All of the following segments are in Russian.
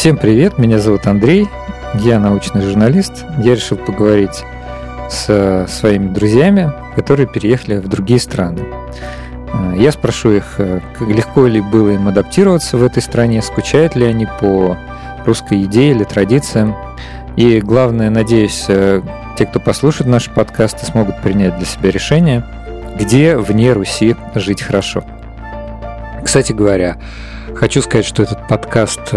Всем привет, меня зовут Андрей, я научный журналист. Я решил поговорить с своими друзьями, которые переехали в другие страны. Э, я спрошу их, э, легко ли было им адаптироваться в этой стране, скучают ли они по русской еде или традициям. И главное, надеюсь, э, те, кто послушает наши подкасты, смогут принять для себя решение, где вне Руси жить хорошо. Кстати говоря, хочу сказать, что этот подкаст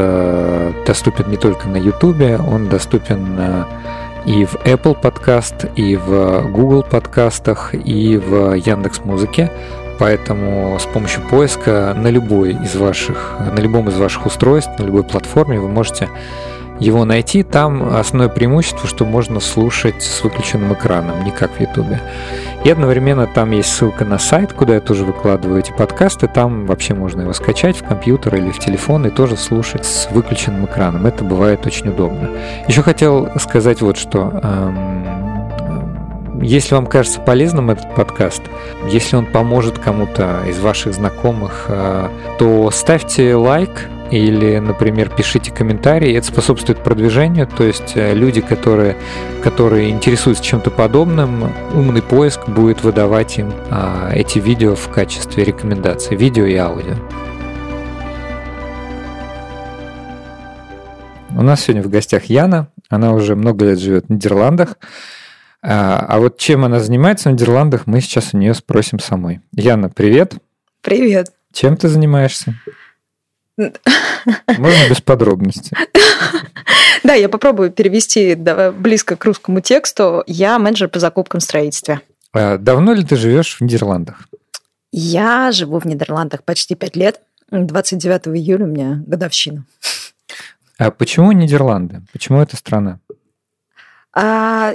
доступен не только на YouTube, он доступен и в Apple подкаст, и в Google подкастах, и в Яндекс Музыке. Поэтому с помощью поиска на любой из ваших, на любом из ваших устройств, на любой платформе вы можете его найти. Там основное преимущество, что можно слушать с выключенным экраном, не как в Ютубе. И одновременно там есть ссылка на сайт, куда я тоже выкладываю эти подкасты. Там вообще можно его скачать в компьютер или в телефон и тоже слушать с выключенным экраном. Это бывает очень удобно. Еще хотел сказать вот что. Эм, если вам кажется полезным этот подкаст, если он поможет кому-то из ваших знакомых, э, то ставьте лайк, или, например, пишите комментарии. Это способствует продвижению, то есть э, люди, которые, которые интересуются чем-то подобным, умный поиск будет выдавать им а, эти видео в качестве рекомендаций, видео и аудио. У нас сегодня в гостях Яна. Она уже много лет живет в Нидерландах. А, а вот чем она занимается в Нидерландах, мы сейчас у нее спросим самой. Яна, привет. Привет. Чем ты занимаешься? Можно без подробностей. Да, я попробую перевести близко к русскому тексту. Я менеджер по закупкам в строительстве. А давно ли ты живешь в Нидерландах? Я живу в Нидерландах почти пять лет. 29 июля у меня годовщина. А почему Нидерланды? Почему эта страна? А,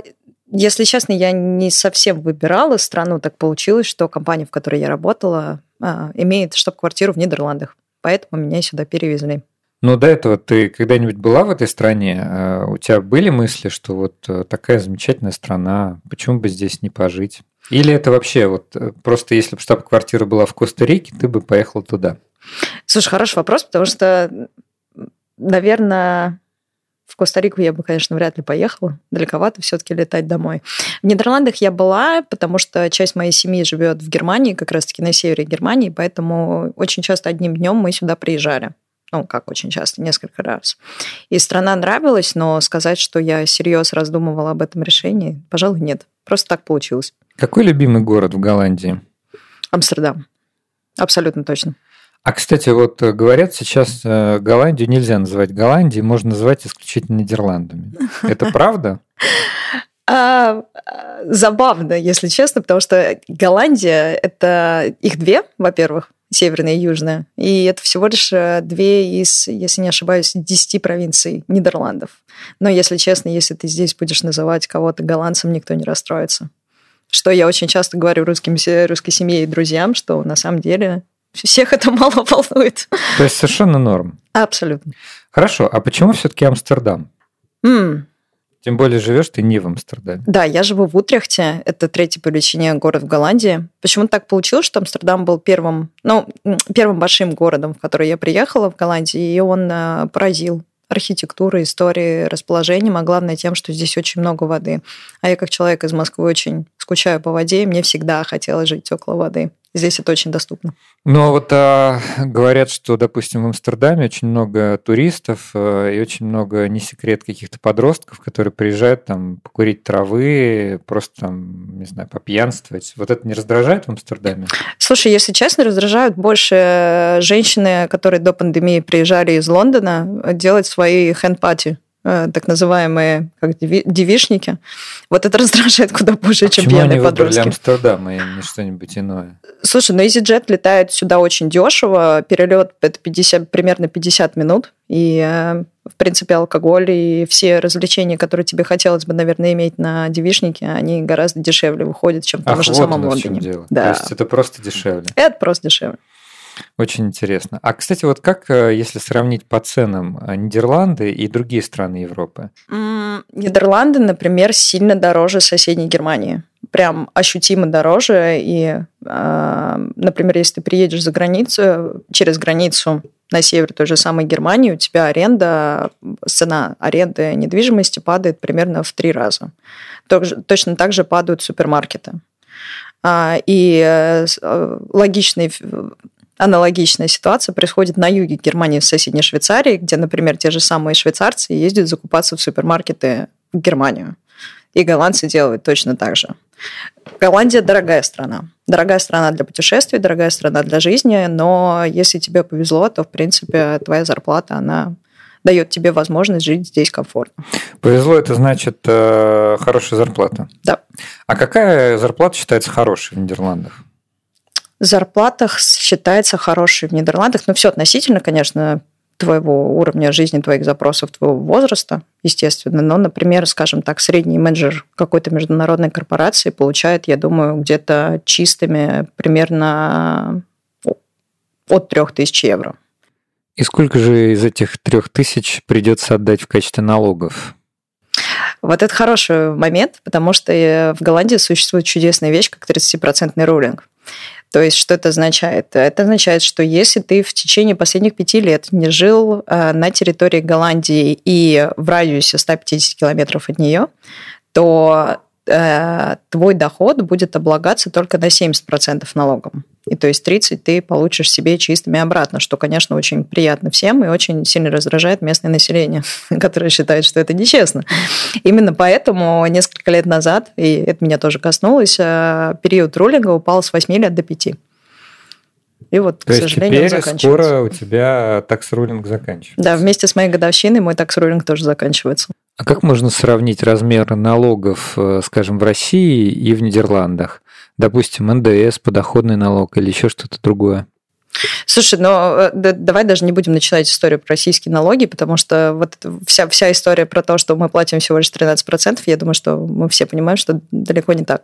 если честно, я не совсем выбирала страну. Так получилось, что компания, в которой я работала, а, имеет штаб-квартиру в Нидерландах поэтому меня сюда перевезли. Но до этого ты когда-нибудь была в этой стране? А, у тебя были мысли, что вот э, такая замечательная страна, почему бы здесь не пожить? Или это вообще вот э, просто если бы штаб-квартира была в Коста-Рике, ты бы поехал туда? Слушай, хороший вопрос, потому что, наверное, в Коста-Рику я бы, конечно, вряд ли поехала. Далековато все-таки летать домой. В Нидерландах я была, потому что часть моей семьи живет в Германии, как раз-таки на севере Германии, поэтому очень часто одним днем мы сюда приезжали. Ну, как очень часто, несколько раз. И страна нравилась, но сказать, что я серьезно раздумывала об этом решении, пожалуй, нет. Просто так получилось. Какой любимый город в Голландии? Амстердам. Абсолютно точно. А, кстати, вот э, говорят, сейчас э, Голландию нельзя называть Голландией, можно называть исключительно Нидерландами. Это правда? А, забавно, если честно, потому что Голландия – это их две, во-первых, северная и южная, и это всего лишь э, две из, если не ошибаюсь, десяти провинций Нидерландов. Но, если честно, если ты здесь будешь называть кого-то голландцем, никто не расстроится. Что я очень часто говорю русским, русской семье и друзьям, что на самом деле всех это мало волнует. То есть совершенно норм. Абсолютно. Хорошо, а почему все-таки Амстердам? Mm. Тем более живешь ты не в Амстердаме. Да, я живу в Утрехте. Это третий по величине город в Голландии. Почему так получилось, что Амстердам был первым, ну, первым большим городом, в который я приехала в Голландии, и он э, поразил архитектурой, историей, расположением, а главное тем, что здесь очень много воды. А я как человек из Москвы очень скучаю по воде, и мне всегда хотелось жить около воды. Здесь это очень доступно. Ну, а вот а, говорят, что, допустим, в Амстердаме очень много туристов а, и очень много, не секрет, каких-то подростков, которые приезжают там покурить травы, просто там, не знаю, попьянствовать. Вот это не раздражает в Амстердаме? Слушай, если честно, раздражают больше женщины, которые до пандемии приезжали из Лондона делать свои хенд-пати Э, так называемые как девишники. Вот это раздражает куда больше, а чем пьяные подростки. Амстердам и не что-нибудь иное? Слушай, ну EasyJet летает сюда очень дешево. Перелет это 50, примерно 50 минут. И, э, в принципе, алкоголь и все развлечения, которые тебе хотелось бы, наверное, иметь на девишнике, они гораздо дешевле выходят, чем в том Ах, же вот самом Лондоне. Да. То есть это просто дешевле? Это просто дешевле. Очень интересно. А, кстати, вот как, э, если сравнить по ценам э, Нидерланды и другие страны Европы? Нидерланды, например, сильно дороже соседней Германии. прям ощутимо дороже. И, например, если ты приедешь за границу, через границу на север той же самой Германии, у тебя аренда, цена аренды недвижимости падает примерно в три раза. Точно так же падают супермаркеты. И э, э, логичный Аналогичная ситуация происходит на юге Германии, в соседней Швейцарии, где, например, те же самые швейцарцы ездят закупаться в супермаркеты в Германию. И голландцы делают точно так же. Голландия дорогая страна. Дорогая страна для путешествий, дорогая страна для жизни, но если тебе повезло, то, в принципе, твоя зарплата, она дает тебе возможность жить здесь комфортно. Повезло, это значит э, хорошая зарплата. Да. А какая зарплата считается хорошей в Нидерландах? Зарплатах считается хорошей в Нидерландах. Ну, все относительно, конечно, твоего уровня жизни, твоих запросов, твоего возраста, естественно. Но, например, скажем так, средний менеджер какой-то международной корпорации получает, я думаю, где-то чистыми примерно от 3000 евро. И сколько же из этих трех тысяч придется отдать в качестве налогов? Вот это хороший момент, потому что в Голландии существует чудесная вещь, как 30% рулинг. То есть, что это означает? Это означает, что если ты в течение последних пяти лет не жил э, на территории Голландии и в радиусе 150 километров от нее, то э, твой доход будет облагаться только на 70% налогом. И то есть 30 ты получишь себе чистыми обратно, что, конечно, очень приятно всем и очень сильно раздражает местное население, которое считает, что это нечестно. Именно поэтому несколько лет назад, и это меня тоже коснулось, э, период рулинга упал с 8 лет до 5. И вот, То к сожалению, теперь он скоро у тебя такс-рулинг заканчивается. Да, вместе с моей годовщиной мой такс-рулинг тоже заканчивается. А как можно сравнить размеры налогов, э, скажем, в России и в Нидерландах? допустим, НДС, подоходный налог или еще что-то другое? Слушай, ну да, давай даже не будем начинать историю про российские налоги, потому что вот вся, вся история про то, что мы платим всего лишь 13%, я думаю, что мы все понимаем, что далеко не так.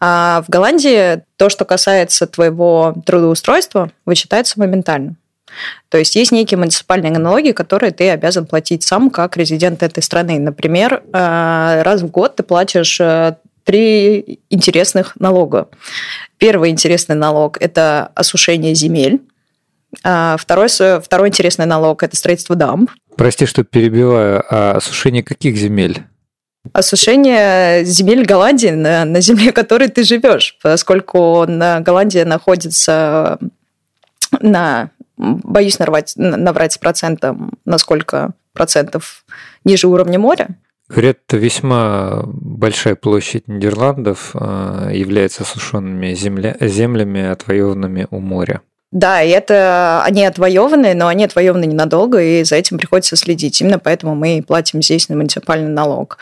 А в Голландии то, что касается твоего трудоустройства, вычитается моментально. То есть есть некие муниципальные налоги, которые ты обязан платить сам как резидент этой страны. Например, раз в год ты платишь три интересных налога. Первый интересный налог – это осушение земель. А второй, второй интересный налог – это строительство дамб. Прости, что перебиваю. А осушение каких земель? осушение земель Голландии на, на земле, которой ты живешь, поскольку на Голландия находится на, боюсь нарвать, наврать с процентом, на сколько процентов ниже уровня моря. Говорят, весьма большая площадь Нидерландов э, является осушенными земля, землями, отвоеванными у моря. Да, и это они отвоеваны, но они отвоеваны ненадолго, и за этим приходится следить. Именно поэтому мы платим здесь на муниципальный налог.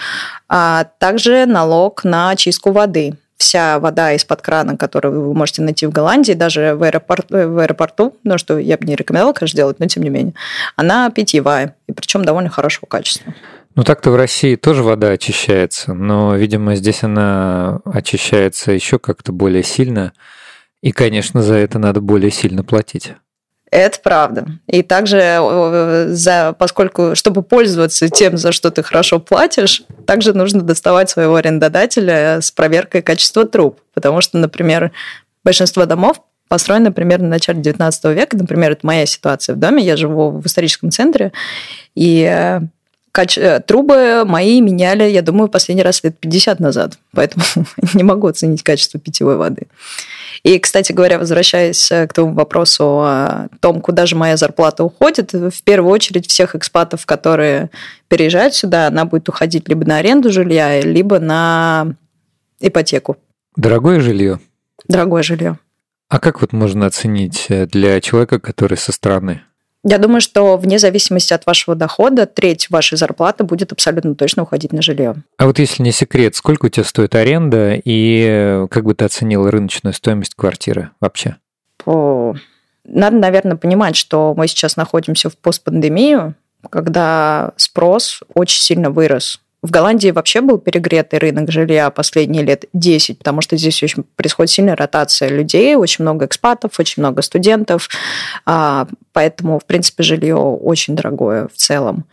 А также налог на чистку воды. Вся вода из-под крана, которую вы можете найти в Голландии, даже в, аэропорт, в аэропорту, ну, что я бы не рекомендовала, конечно, делать, но тем не менее, она питьевая, и причем довольно хорошего качества. Ну так-то в России тоже вода очищается, но, видимо, здесь она очищается еще как-то более сильно. И, конечно, за это надо более сильно платить. Это правда. И также, э, за, поскольку, чтобы пользоваться тем, за что ты хорошо платишь, также нужно доставать своего арендодателя с проверкой качества труб. Потому что, например, большинство домов построены примерно в начале 19 века. Например, это моя ситуация в доме. Я живу в историческом центре, и э, Э, трубы мои меняли, я думаю, последний раз лет 50 назад, поэтому не могу оценить качество питьевой воды. И, кстати говоря, возвращаясь э, к твоему вопросу о том, куда же моя зарплата уходит, в первую очередь всех экспатов, которые переезжают сюда, она будет уходить либо на аренду жилья, либо на ипотеку. Дорогое жилье? Дорогое жилье. А как вот можно оценить э, для человека, который со стороны? Я думаю, что вне зависимости от вашего дохода, треть вашей зарплаты будет абсолютно точно уходить на жилье. А вот если не секрет, сколько у тебя стоит аренда и как бы ты оценил рыночную стоимость квартиры вообще? О, надо, наверное, понимать, что мы сейчас находимся в постпандемию, когда спрос очень сильно вырос. В Голландии вообще был перегретый рынок жилья последние лет 10, потому что здесь очень происходит сильная ротация людей, очень много экспатов, очень много студентов, а, поэтому, в принципе, жилье очень дорогое в целом.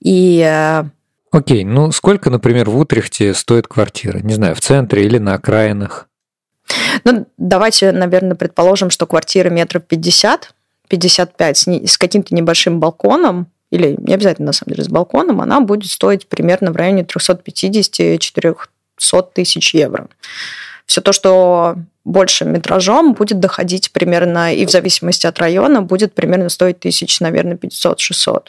И э, Окей, ну сколько, например, в Утрехте стоит квартира? Не знаю, в центре или на окраинах? Ну, давайте, наверное, предположим, что квартира метров 50, 55 с, с каким-то небольшим балконом, или не обязательно, на самом деле, с балконом, она будет стоить примерно в районе 350-400 тысяч евро. Все то, что больше метражом, будет доходить примерно, и в зависимости от района, будет примерно стоить тысяч, наверное, 500-600.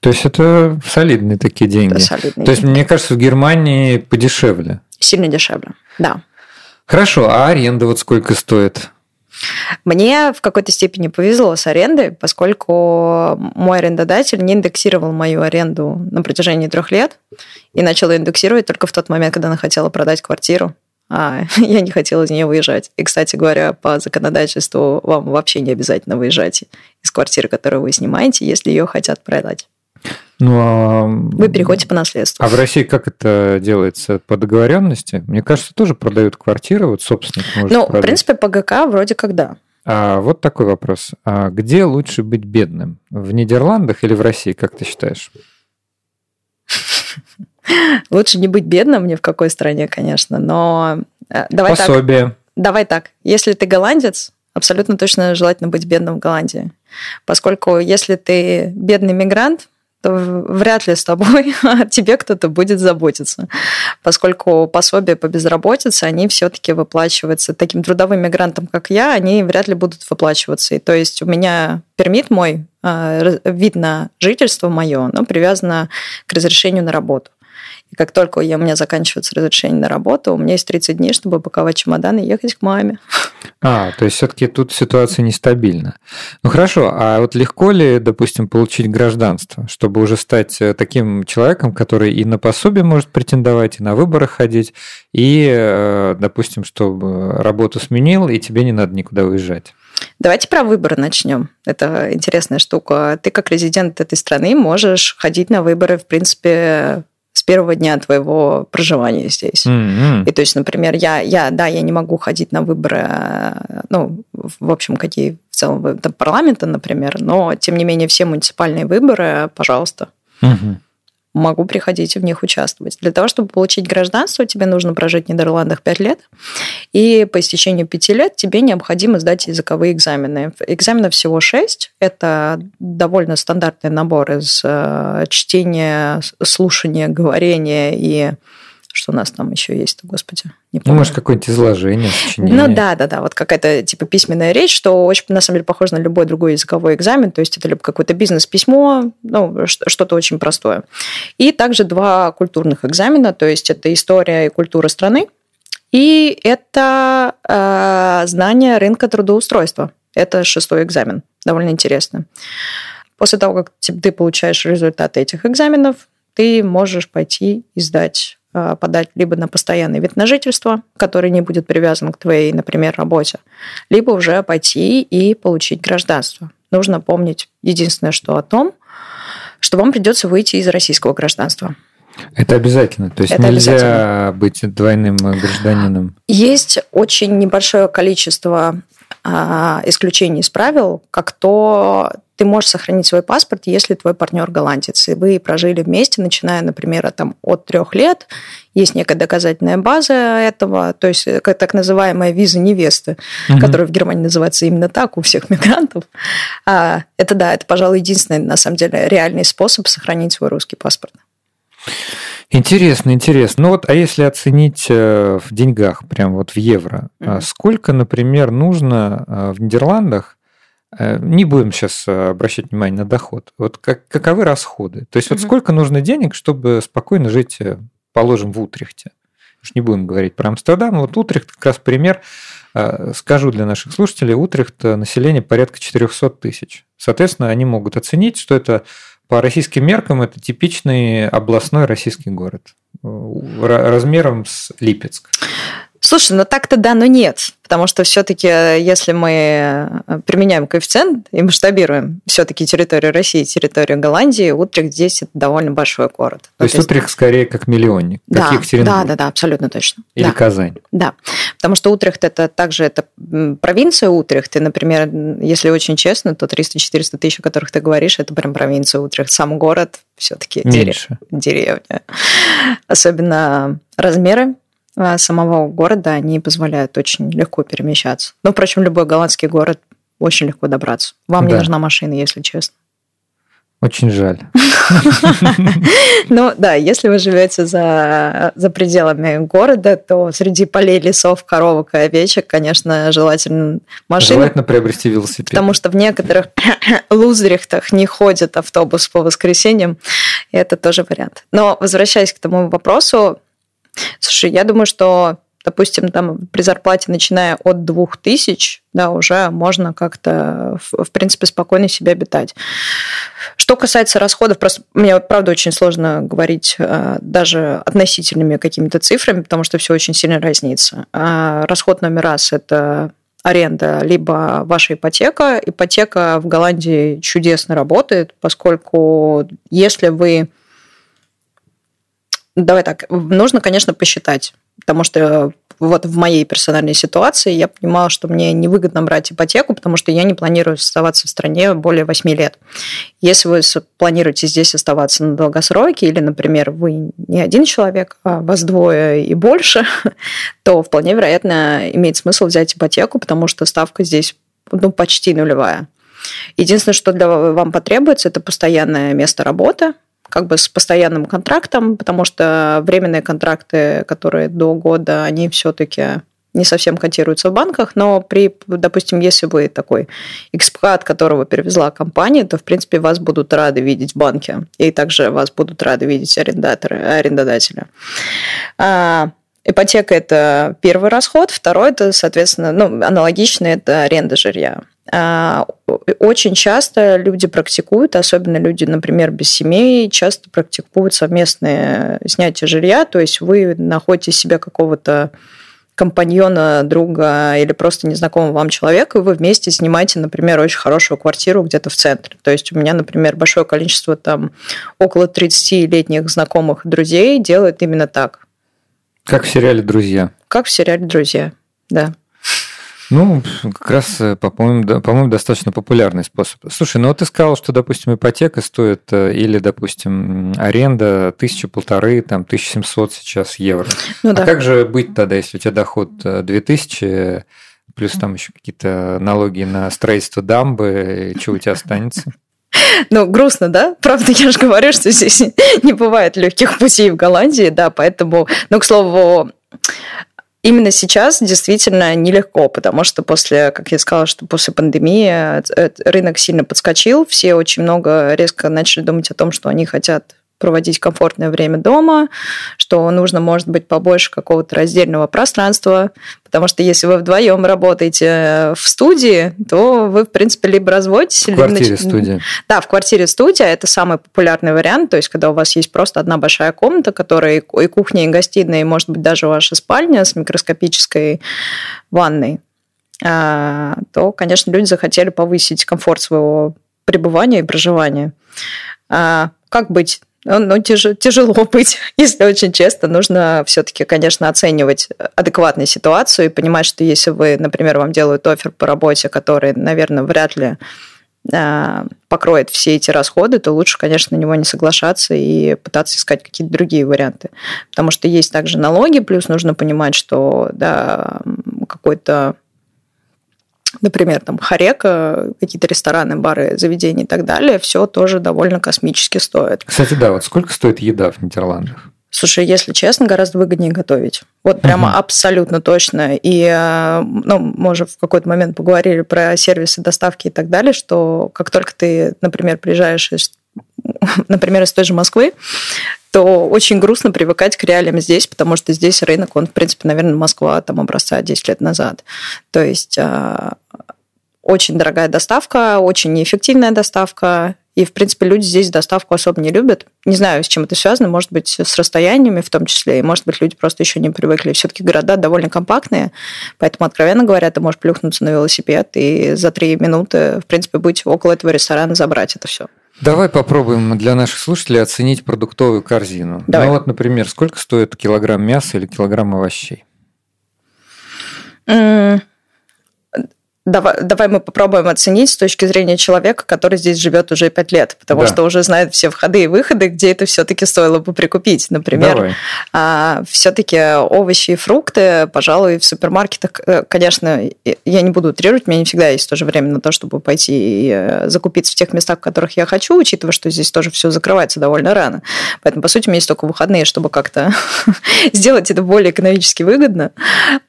То есть это солидные такие деньги. Это солидные То есть, мне кажется, в Германии подешевле. Сильно дешевле, да. Хорошо, а аренда вот сколько стоит? Мне в какой-то степени повезло с арендой, поскольку мой арендодатель не индексировал мою аренду на протяжении трех лет и начал ее индексировать только в тот момент, когда она хотела продать квартиру. А я не хотела из нее выезжать. И, кстати говоря, по законодательству вам вообще не обязательно выезжать из квартиры, которую вы снимаете, если ее хотят продать. Ну, а... Вы переходите по наследству. А в России как это делается? По договоренности? Мне кажется, тоже продают квартиры, вот собственник может Ну, продать. в принципе, по ГК вроде как да. А вот такой вопрос. А где лучше быть бедным? В Нидерландах или в России, как ты считаешь? Лучше не быть бедным ни в какой стране, конечно, но э, давай Пособие. так. Давай так. Если ты голландец, абсолютно точно желательно быть бедным в Голландии. Поскольку если ты бедный мигрант, то вряд ли с тобой о тебе кто-то будет заботиться, поскольку пособия по безработице, они все-таки выплачиваются таким трудовым мигрантам, как я, они вряд ли будут выплачиваться. И то есть у меня пермит мой, а, вид на жительство мое, но привязано к разрешению на работу. И как только у меня заканчивается разрешение на работу, у меня есть 30 дней, чтобы паковать чемодан и ехать к маме. А, то есть все-таки тут ситуация нестабильна. Ну хорошо, а вот легко ли, допустим, получить гражданство, чтобы уже стать э, таким человеком, который и на пособие может претендовать, и на выборы ходить, и, э, допустим, чтобы работу сменил, и тебе не надо никуда уезжать? Давайте про выборы начнем. Это интересная штука. Ты как резидент этой страны можешь ходить на выборы, в принципе, с первого дня твоего проживания здесь. Mm-hmm. И то есть, например, я, я, да, я не могу ходить на выборы, э, ну, в общем, какие в целом там, парламента, например, но, тем не менее, все муниципальные выборы, пожалуйста. Mm-hmm могу приходить и в них участвовать. Для того, чтобы получить гражданство, тебе нужно прожить в Нидерландах 5 лет, и по истечению 5 лет тебе необходимо сдать языковые экзамены. Экзаменов всего 6. Это довольно стандартный набор из э, чтения, слушания, говорения и что у нас там еще есть, господи? Не помню. Ну, может, какое-нибудь изложение, сочинение. Ну, да, да, да. Вот какая-то типа письменная речь, что очень, на самом деле, похоже на любой другой языковой экзамен. То есть это либо какое-то бизнес-письмо, ну, что-то очень простое. И также два культурных экзамена. То есть это история и культура страны. И это э, знание рынка трудоустройства. Это шестой экзамен. Довольно интересно. После того, как ты получаешь результаты этих экзаменов, ты можешь пойти и сдать подать либо на постоянный вид на жительство, который не будет привязан к твоей, например, работе, либо уже пойти и получить гражданство. Нужно помнить единственное, что о том, что вам придется выйти из российского гражданства. Это обязательно. То есть Это нельзя быть двойным гражданином. Есть очень небольшое количество а, исключений из правил, как то ты можешь сохранить свой паспорт, если твой партнер голландец, и вы прожили вместе, начиная, например, там, от трех лет, есть некая доказательная база этого, то есть э, так называемая виза невесты, угу. которая в Германии называется именно так у всех мигрантов. А, это да, это, пожалуй, единственный, на самом деле, реальный способ сохранить свой русский паспорт. Интересно, интересно. Ну вот, а если оценить э, в деньгах, прям вот в евро, mm сколько, например, нужно э, в Нидерландах Э, не будем сейчас обращать внимание на доход. Вот как, каковы расходы? То есть вот сколько нужно денег, чтобы спокойно жить, положим, в Утрехте? Уж не будем говорить про Амстердам. Вот Утрехт как раз пример. Скажу для наших слушателей, Утрехт население порядка 400 тысяч. Соответственно, они могут оценить, что это по российским меркам это типичный областной российский город размером с Липецк. Слушай, ну так-то да, но нет. Потому что все-таки, если мы э, применяем коэффициент и масштабируем все-таки территорию России, территорию Голландии, Утрехт здесь это довольно большой город. То ну, есть, есть Утрехт скорее как миллионник, да, как Да, да, да, абсолютно точно. Или да. Казань. Да, потому что Утрехт это также это провинция Утрехт, и, например, если очень честно, то 300-400 тысяч, о которых ты говоришь, это прям провинция Утрехт. Сам город все-таки дерев... деревня. Особенно размеры самого города, они позволяют очень легко перемещаться. Ну, впрочем, любой голландский город очень легко добраться. Вам да. не нужна машина, если честно. Очень жаль. Ну да, если вы живете за, за пределами города, то среди полей, лесов, коровок и овечек, конечно, желательно машина. Желательно приобрести велосипед. Потому что в некоторых лузрихтах не ходит автобус по воскресеньям, и это тоже вариант. Но возвращаясь к тому вопросу, Слушай, я думаю, что допустим, там при зарплате, начиная от 2000, да, уже можно как-то, в, в принципе, спокойно себе обитать. Что касается расходов, просто мне, правда, очень сложно говорить э, даже относительными какими-то цифрами, потому что все очень сильно разнится. А расход номер раз – это аренда, либо ваша ипотека. Ипотека в Голландии чудесно работает, поскольку если вы Давай так, нужно, конечно, посчитать, потому что вот в моей персональной ситуации я понимала, что мне невыгодно брать ипотеку, потому что я не планирую оставаться в стране более 8 лет. Если вы планируете здесь оставаться на долгосроке, или, например, вы не один человек, а вас двое и больше, то вполне вероятно имеет смысл взять ипотеку, потому что ставка здесь ну, почти нулевая. Единственное, что для вам потребуется, это постоянное место работы, как бы с постоянным контрактом, потому что временные контракты, которые до года, они все-таки не совсем котируются в банках, но при, допустим, если вы такой экспат, которого перевезла компания, то, в принципе, вас будут рады видеть в банке, и также вас будут рады видеть арендаторы, арендодатели. А, ипотека – это первый расход, второй – это, соответственно, ну, аналогично – это аренда жилья. А, очень часто люди практикуют, особенно люди, например, без семей, часто практикуют совместное снятие жилья, то есть вы находите себе какого-то компаньона, друга или просто незнакомого вам человека, и вы вместе снимаете, например, очень хорошую квартиру где-то в центре. То есть у меня, например, большое количество там около 30 летних знакомых друзей делают именно так. Как в сериале «Друзья». Как в сериале «Друзья», да. Ну, как раз, э, по-моему, да, по-моему, достаточно популярный способ. Слушай, ну вот ты сказал, что, допустим, ипотека стоит, э, или, допустим, аренда тысяча полторы, там, 1700 сейчас евро. Ну, а да. как же быть тогда, если у тебя доход 2000, э, плюс там еще какие-то налоги на строительство дамбы, что у тебя останется? Ну, грустно, да? Правда, я же говорю, что здесь не бывает легких путей в Голландии, да, поэтому, ну, к слову, Именно сейчас действительно нелегко, потому что после, как я сказала, что после пандемии э, рынок сильно подскочил, все очень много резко начали думать о том, что они хотят проводить комфортное время дома, что нужно, может быть, побольше какого-то раздельного пространства, потому что если вы вдвоем работаете в студии, то вы, в принципе, либо разводитесь... В квартире либо... студия. Да, в квартире студия. Это самый популярный вариант, то есть когда у вас есть просто одна большая комната, которая и кухня, и гостиная, и, может быть, даже ваша спальня с микроскопической ванной, а, то, конечно, люди захотели повысить комфорт своего пребывания и проживания. А, как быть? Ну, ну тяж, тяжело быть, если очень честно. Нужно все-таки, конечно, оценивать адекватную ситуацию и понимать, что если вы, например, вам делают офер по работе, который, наверное, вряд ли а, покроет все эти расходы, то лучше, конечно, на него не соглашаться и пытаться искать какие-то другие варианты. Потому что есть также налоги, плюс нужно понимать, что да, какой-то например, там Харека, какие-то рестораны, бары, заведения и так далее, все тоже довольно космически стоит. Кстати, да, вот сколько стоит еда в Нидерландах? Слушай, если честно, гораздо выгоднее готовить. Вот прямо угу. абсолютно точно. И э, ну, мы уже в какой-то момент поговорили про сервисы доставки и так далее, что как только ты, например, приезжаешь из например, из той же Москвы, то очень грустно привыкать к реалиям здесь, потому что здесь рынок, он, в принципе, наверное, Москва там образца 10 лет назад. То есть а, очень дорогая доставка, очень неэффективная доставка, И, в принципе, люди здесь доставку особо не любят. Не знаю, с чем это связано. Может быть, с расстояниями в том числе. И, может быть, люди просто еще не привыкли. Все-таки города довольно компактные. Поэтому, откровенно говоря, ты можешь плюхнуться на велосипед и за три минуты, в принципе, быть около этого ресторана, забрать это все. Давай попробуем для наших слушателей оценить продуктовую корзину. Давай. Ну вот, например, сколько стоит килограмм мяса или килограмм овощей? Давай, давай мы попробуем оценить с точки зрения человека, который здесь живет уже пять лет, потому да. что уже знает все входы и выходы, где это все-таки стоило бы прикупить. Например, а, все-таки овощи и фрукты, пожалуй, в супермаркетах, э, конечно, я не буду утрировать, у меня не всегда есть тоже время на то, чтобы пойти и э, закупиться в тех местах, в которых я хочу, учитывая, что здесь тоже все закрывается довольно рано. Поэтому, по сути, у меня есть только выходные, чтобы как-то сделать это более экономически выгодно.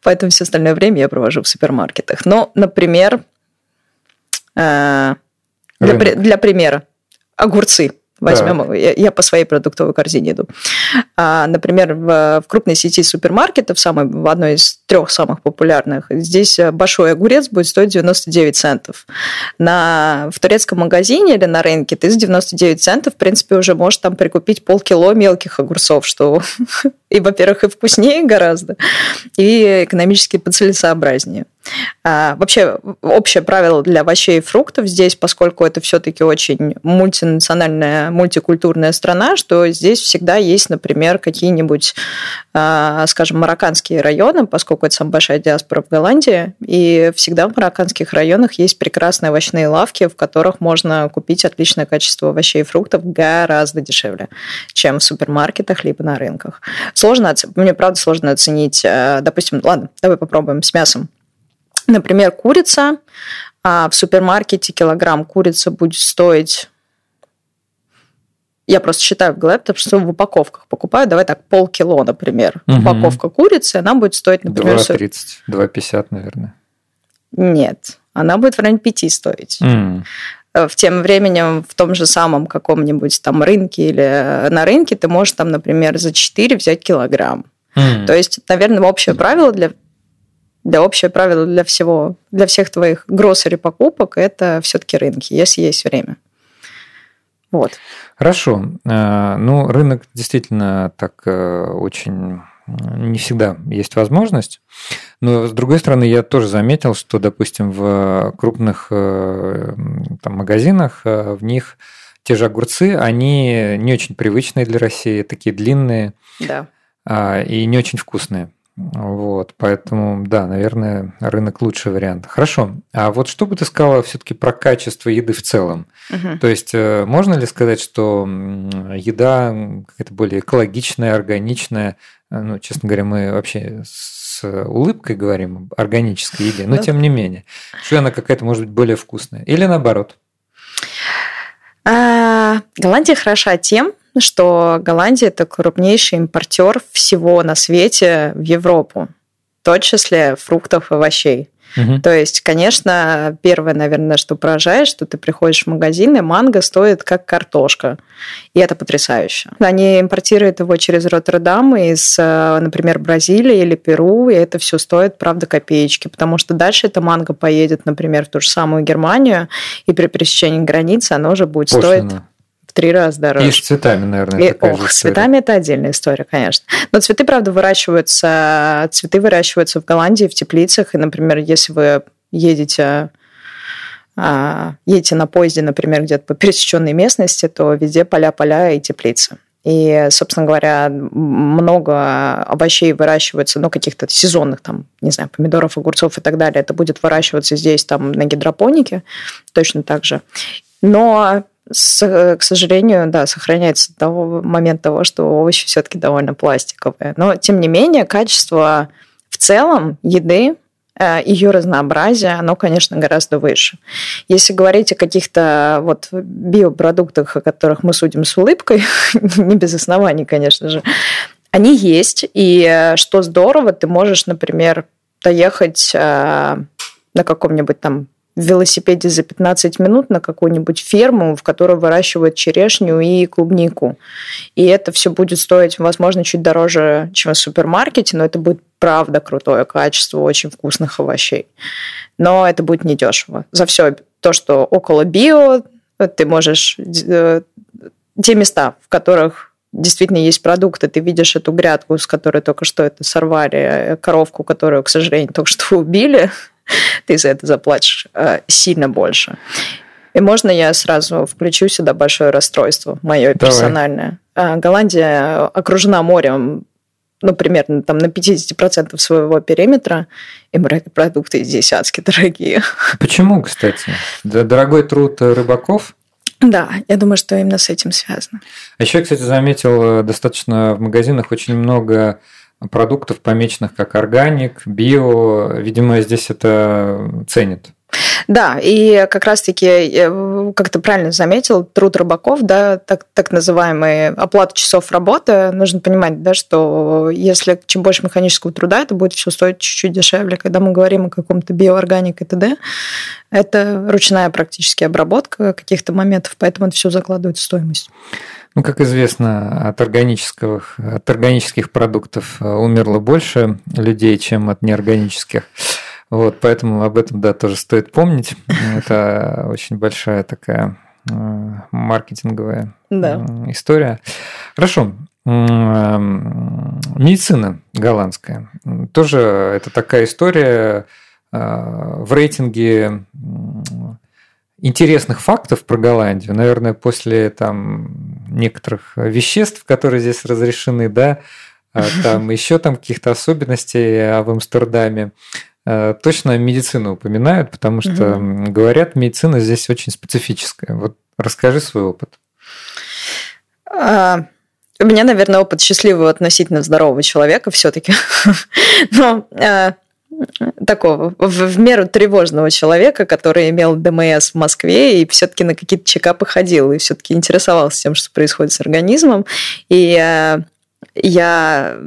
Поэтому все остальное время я провожу в супермаркетах. Но, например, например, э, для, для примера, огурцы. Возьмем, я, я по своей продуктовой корзине иду. А, например, в, в крупной сети супермаркетов, самой, в одной из трех самых популярных, здесь большой огурец будет стоить 99 центов. На, в турецком магазине или на рынке ты за 99 центов, в принципе, уже можешь там прикупить полкило мелких огурцов, что и, во-первых, и вкуснее гораздо, и экономически поцелесообразнее. А, вообще, общее правило для овощей и фруктов здесь, поскольку это все-таки очень мультинациональная, мультикультурная страна, что здесь всегда есть, например, какие-нибудь, а, скажем, марокканские районы, поскольку это самая большая диаспора в Голландии, и всегда в марокканских районах есть прекрасные овощные лавки, в которых можно купить отличное качество овощей и фруктов гораздо дешевле, чем в супермаркетах либо на рынках. Сложно, мне правда сложно оценить, а, допустим, ладно, давай попробуем с мясом. Например, курица. А в супермаркете килограмм курицы будет стоить я просто считаю в голове, потому что в упаковках покупаю, давай так, полкило, например. Угу. Упаковка курицы, она будет стоить, например... 2,30, 2,50, наверное. Нет, она будет в районе 5 стоить. Mm. В тем временем в том же самом каком-нибудь там рынке или на рынке ты можешь там, например, за 4 взять килограмм. Mm. То есть, наверное, общее правило для для общее правило для всего, для всех твоих гроссери покупок это все-таки рынки, если есть время. Вот. Хорошо. Э, ну, рынок действительно так э, очень не всегда есть возможность. Но, с другой стороны, я тоже заметил, что, допустим, в крупных э, там, магазинах в них те же огурцы, они не очень привычные для России, такие длинные да. А, и не очень вкусные. Вот, поэтому, да, наверное, рынок лучший вариант. Хорошо. А вот что бы ты сказала все-таки про качество еды в целом? Угу. То есть, э, можно ли сказать, что еда какая-то более экологичная, органичная? Э, ну, честно говоря, мы вообще с улыбкой говорим об органической еде, но тем не менее, что она какая-то может быть более вкусная. Или наоборот? А, Голландия хороша тем, что Голландия – это крупнейший импортер всего на свете в Европу, в том числе фруктов и овощей. Угу. То есть, конечно, первое, наверное, что поражает, что ты приходишь в магазин, и манго стоит как картошка. И это потрясающе. Они импортируют его через Роттердам из, например, Бразилии или Перу, и это все стоит, правда, копеечки, потому что дальше это манго поедет, например, в ту же самую Германию, и при пересечении границы оно уже будет Пошлина. стоить три раза дороже. И с цветами, наверное, и, такая ох, с цветами это отдельная история, конечно. Но цветы, правда, выращиваются, цветы выращиваются в Голландии, в теплицах. И, например, если вы едете а, едете на поезде, например, где-то по пересеченной местности, то везде поля-поля и теплицы. И, собственно говоря, много овощей выращивается, ну, каких-то сезонных, там, не знаю, помидоров, огурцов и так далее. Это будет выращиваться здесь, там, на гидропонике, точно так же. Но к сожалению, да, сохраняется того момента того, что овощи все-таки довольно пластиковые. Но, тем не менее, качество в целом еды э, ее разнообразие, оно, конечно, гораздо выше. Если говорить о каких-то вот биопродуктах, о которых мы судим с улыбкой, не без оснований, конечно же, они есть, и э, что здорово, ты можешь, например, доехать э, на каком-нибудь там в велосипеде за 15 минут на какую-нибудь ферму, в которой выращивают черешню и клубнику. И это все будет стоить, возможно, чуть дороже, чем в супермаркете, но это будет правда крутое качество очень вкусных овощей. Но это будет недешево. За все то, что около био, Ты можешь э, те места, в которых действительно есть продукты, ты видишь эту грядку, с которой только что это сорвали, э, коровку, которую, к сожалению, только что убили, ты за это заплатишь э, сильно больше. И можно я сразу включу сюда большое расстройство, мое Давай. персональное. А, Голландия окружена морем, ну, примерно там на 50% своего периметра, и морепродукты здесь адски дорогие. Почему, кстати? Дорогой труд рыбаков? Да, я думаю, что именно с этим связано. А еще, кстати, заметил, э, достаточно в магазинах очень много продуктов, помеченных как органик, био. Видимо, здесь это ценят. Да, и как раз-таки, э, как ты правильно заметил, труд рыбаков, да, так, так называемый оплата часов работы, нужно понимать, да, что если чем больше механического труда, это будет все стоить чуть-чуть дешевле. Когда мы говорим о каком-то биоорганике и т.д., это ручная практически обработка каких-то моментов, поэтому это все закладывает в стоимость. Ну, как известно, от органических, от органических продуктов э, умерло больше людей, чем от неорганических. Вот, поэтому об этом, да, тоже стоит помнить. Это очень большая такая э, маркетинговая да. история. Хорошо. Медицина голландская. Тоже это такая история э, в рейтинге интересных фактов про Голландию. Наверное, после там некоторых веществ, которые здесь разрешены, да, а там еще там каких-то особенностей в Амстердаме. Э, точно медицину упоминают, потому что угу. говорят, медицина здесь очень специфическая. Вот расскажи свой опыт. А, у меня, наверное, опыт счастливого относительно здорового человека все-таки. Но а, такого в, в меру тревожного человека, который имел ДМС в Москве и все-таки на какие-то чекапы ходил и все-таки интересовался тем, что происходит с организмом. И а, я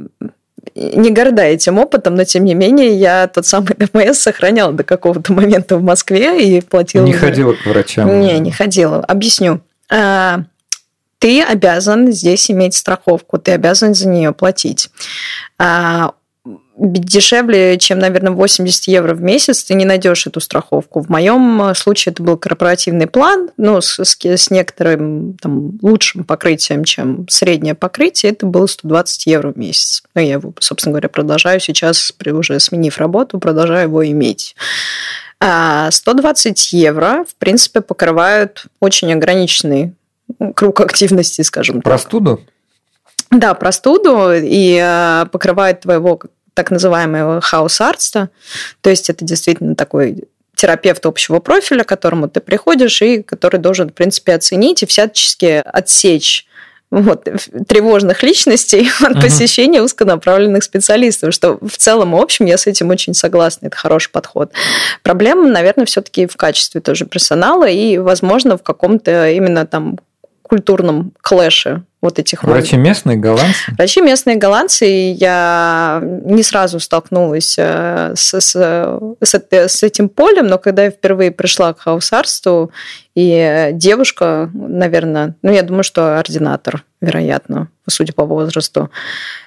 не горда этим опытом, но тем не менее я тот самый ДМС сохраняла до какого-то момента в Москве и платила... Не ходила к врачам? Не, не ходила. Объясню. А, ты обязан здесь иметь страховку, ты обязан за нее платить. Дешевле, чем, наверное, 80 евро в месяц, ты не найдешь эту страховку. В моем э, случае это был корпоративный план, ну, с, с некоторым там, лучшим покрытием, чем среднее покрытие, это было 120 евро в месяц. Ну, я его, собственно говоря, продолжаю сейчас, уже сменив работу, продолжаю его иметь. 120 а евро, в принципе, покрывают очень ограниченный круг активности, скажем так. Простуду? Да, простуду и э, покрывает твоего так называемого huisarts -а. То есть это действительно такой терапевт общего профиля, к которому ты приходишь и который должен, в принципе, оценить и всячески отсечь вот, тревожных личностей от угу. посещения узконаправленных специалистов, что в целом, в общем, я с этим очень согласна, это хороший подход. Проблема, наверное, все-таки в качестве тоже персонала и, возможно, в каком-то именно там культурном клэше вот этих Врачи вот. местные голландцы? Врачи местные голландцы. Я не сразу столкнулась э, с, с, с, с этим полем, но когда я впервые пришла к хаусарству, и девушка, наверное, ну, я думаю, что ординатор, вероятно, судя по возрасту,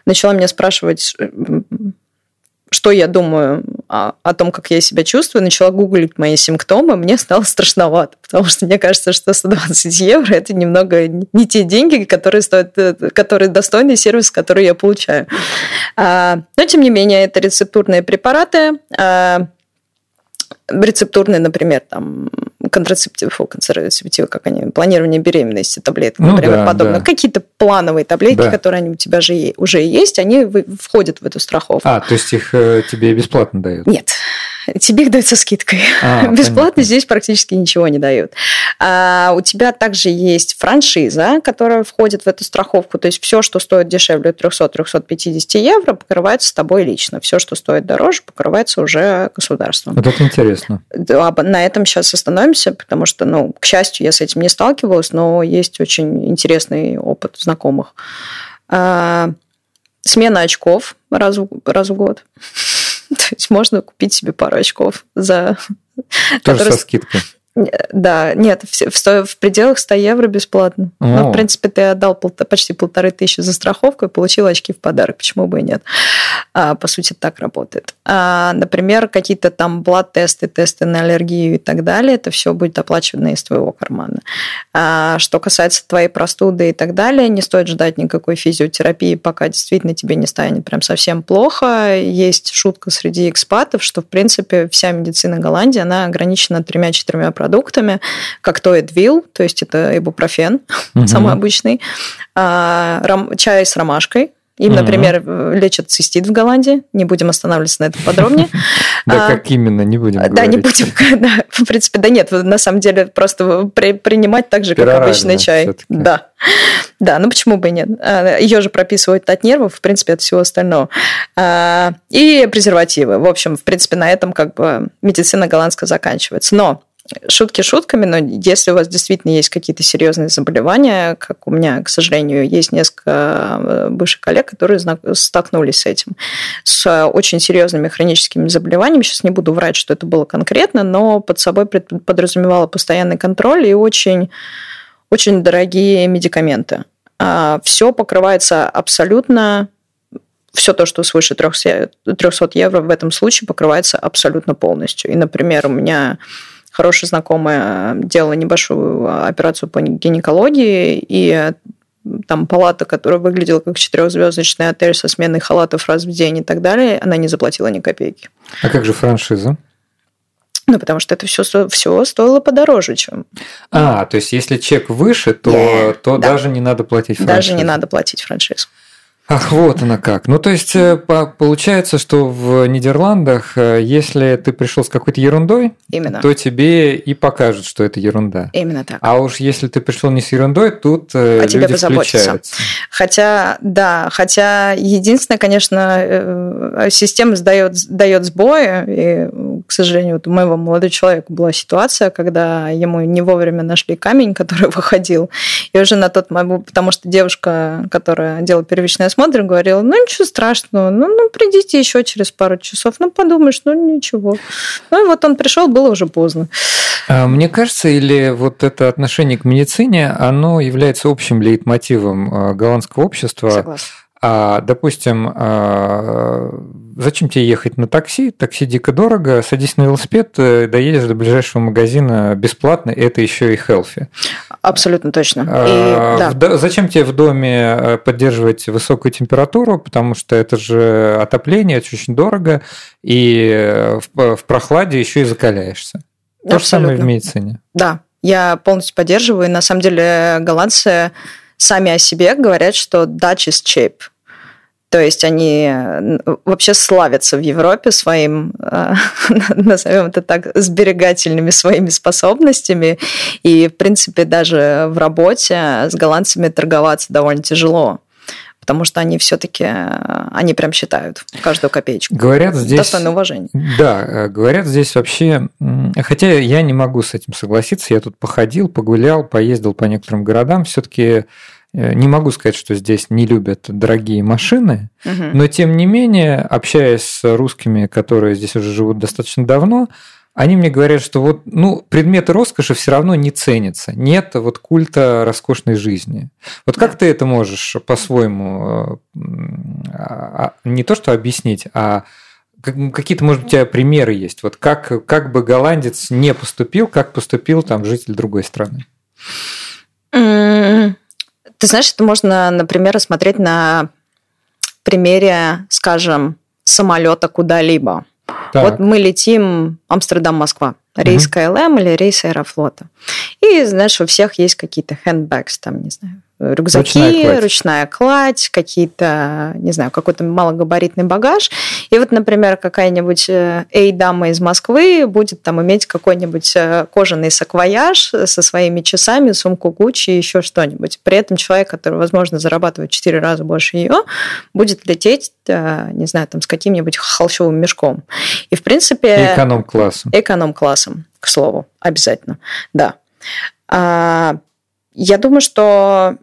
начала меня спрашивать, что я думаю о, о том, как я себя чувствую, начала гуглить мои симптомы, мне стало страшновато, потому что мне кажется, что 120 евро – это немного не те деньги, которые, стоят, э, которые достойный сервис, который я получаю. А, но, тем не менее, это рецептурные препараты, а, рецептурные, например, там контрацептивы, фу, контрацептивы, как они, планирование беременности, таблетки, ну, например, да, подобное. Да. Какие-то плановые таблетки, да. которые они у тебя же уже есть, они входят в эту страховку. А, то есть их э, тебе бесплатно дают? Нет тебе их дают со скидкой. А, Бесплатно понятно. здесь практически ничего не дают. А у тебя также есть франшиза, которая входит в эту страховку. То есть все, что стоит дешевле 300-350 евро, покрывается с тобой лично. Все, что стоит дороже, покрывается уже государством. Вот это интересно. На этом сейчас остановимся, потому что, ну, к счастью, я с этим не сталкивалась, но есть очень интересный опыт знакомых. А, смена очков раз, раз в год. То есть можно купить себе пару очков за... Тоже которые... со скидкой. Да, нет, в, в, в пределах 100 евро бесплатно. О. Ну, в принципе, ты отдал пол, почти полторы тысячи за страховку и получил очки в подарок. Почему бы и нет? А, по сути, так работает. А, например, какие-то там блад-тесты, тесты на аллергию и так далее, это все будет оплачивано из твоего кармана. А, что касается твоей простуды и так далее, не стоит ждать никакой физиотерапии, пока действительно тебе не станет прям совсем плохо. Есть шутка среди экспатов, что, в принципе, вся медицина Голландии, она ограничена тремя-четырьмя продуктами, как то Эдвил, то есть это ибупрофен, угу. самый обычный, а, ром, чай с ромашкой, им, например, угу. лечат цистит в Голландии. Не будем останавливаться на этом подробнее. Да, а, как именно, не будем Да, не будем. В принципе, да нет, на самом деле просто принимать так же, как обычный чай. Да. Да, ну почему бы и нет? А, Ее же прописывают от нервов, в принципе, от всего остального. А, и презервативы. В общем, в принципе, на этом как бы медицина голландская заканчивается. Но Шутки шутками, но если у вас действительно есть какие-то серьезные заболевания, как у меня, к сожалению, есть несколько э, бывших коллег, которые столкнулись с этим, с очень серьезными хроническими заболеваниями. Сейчас не буду врать, что это было конкретно, но под собой подразумевало постоянный контроль и очень, очень дорогие медикаменты. А Все покрывается абсолютно все то, что свыше 300 евро в этом случае покрывается абсолютно полностью. И, например, у меня хорошая знакомая делала небольшую операцию по гинекологии, и там палата, которая выглядела как четырехзвездочный отель со сменой халатов раз в день и так далее, она не заплатила ни копейки. А как же франшиза? Ну, потому что это все, все стоило подороже, чем... А, то есть если чек выше, то, yeah, то да. даже не надо платить франшизу. Даже не надо платить франшизу. Ах, вот она как. Ну, то есть, э, получается, что в Нидерландах, э, если ты пришел с какой-то ерундой, Именно. то тебе и покажут, что это ерунда. Именно так. А уж если ты пришел не с ерундой, тут а люди включаются. Хотя, да, хотя единственное, конечно, система сдает, дает сбои, и, к сожалению, вот у моего молодого человека была ситуация, когда ему не вовремя нашли камень, который выходил, и уже на тот момент, потому что девушка, которая делала первичное осмотр, говорила, ну ничего страшного, ну, ну придите еще через пару часов, ну подумаешь, ну ничего. Ну и вот он пришел, было уже поздно. А, мне кажется, или вот это отношение к медицине, оно является общим лейтмотивом а, голландского общества. Согласна. А, допустим, а, зачем тебе ехать на такси? Такси дико дорого, садись на велосипед, э, доедешь до ближайшего магазина бесплатно, и это еще и хелфи. Абсолютно точно. А, и, да. Зачем тебе в доме э, поддерживать высокую температуру? Потому что это же отопление, это очень дорого, и э, в, в прохладе еще и закаляешься. То Абсолютно. же самое в медицине. Да, я полностью поддерживаю. И на самом деле голландцы сами о себе говорят, что Dutch is cheap. То есть они вообще славятся в Европе своим, э, назовем это так, сберегательными своими способностями. И, в принципе, даже в работе с голландцами торговаться довольно тяжело потому что они все-таки, они прям считают каждую копеечку. Говорят здесь... Достойно уважения. Да, э, говорят здесь вообще... Хотя я не могу с этим согласиться. Я тут походил, погулял, поездил по некоторым городам. Все-таки Э, не могу сказать, что здесь не любят дорогие машины, угу. но тем не менее, общаясь с русскими, которые здесь уже живут достаточно давно, они мне говорят, что вот, ну, предметы роскоши все равно не ценятся. Нет вот культа роскошной жизни. Вот как да. ты это можешь по-своему э, а, не то что объяснить, а какие-то, может, у тебя примеры есть? Вот как, как бы голландец не поступил, как поступил там житель другой страны? Ты знаешь, это можно, например, рассмотреть на примере, скажем, самолета куда-либо. Так. Вот мы летим Амстердам-Москва, рейс угу. KLM или рейс Аэрофлота. И, знаешь, у всех есть какие-то handbags, там, не знаю, рюкзаки, ручная кладь, ручная кладь какие-то, не знаю, какой-то малогабаритный багаж. И вот, например, какая-нибудь э, эй-дама из Москвы будет там иметь какой-нибудь э, кожаный саквояж со своими часами, сумку Гуччи и еще что-нибудь. При этом человек, который, возможно, зарабатывает в 4 раза больше ее, будет лететь, э, не знаю, там с каким-нибудь холщовым мешком. И, в принципе... Эконом-классом. Эконом-классом, к слову, обязательно, да. А, я думаю, что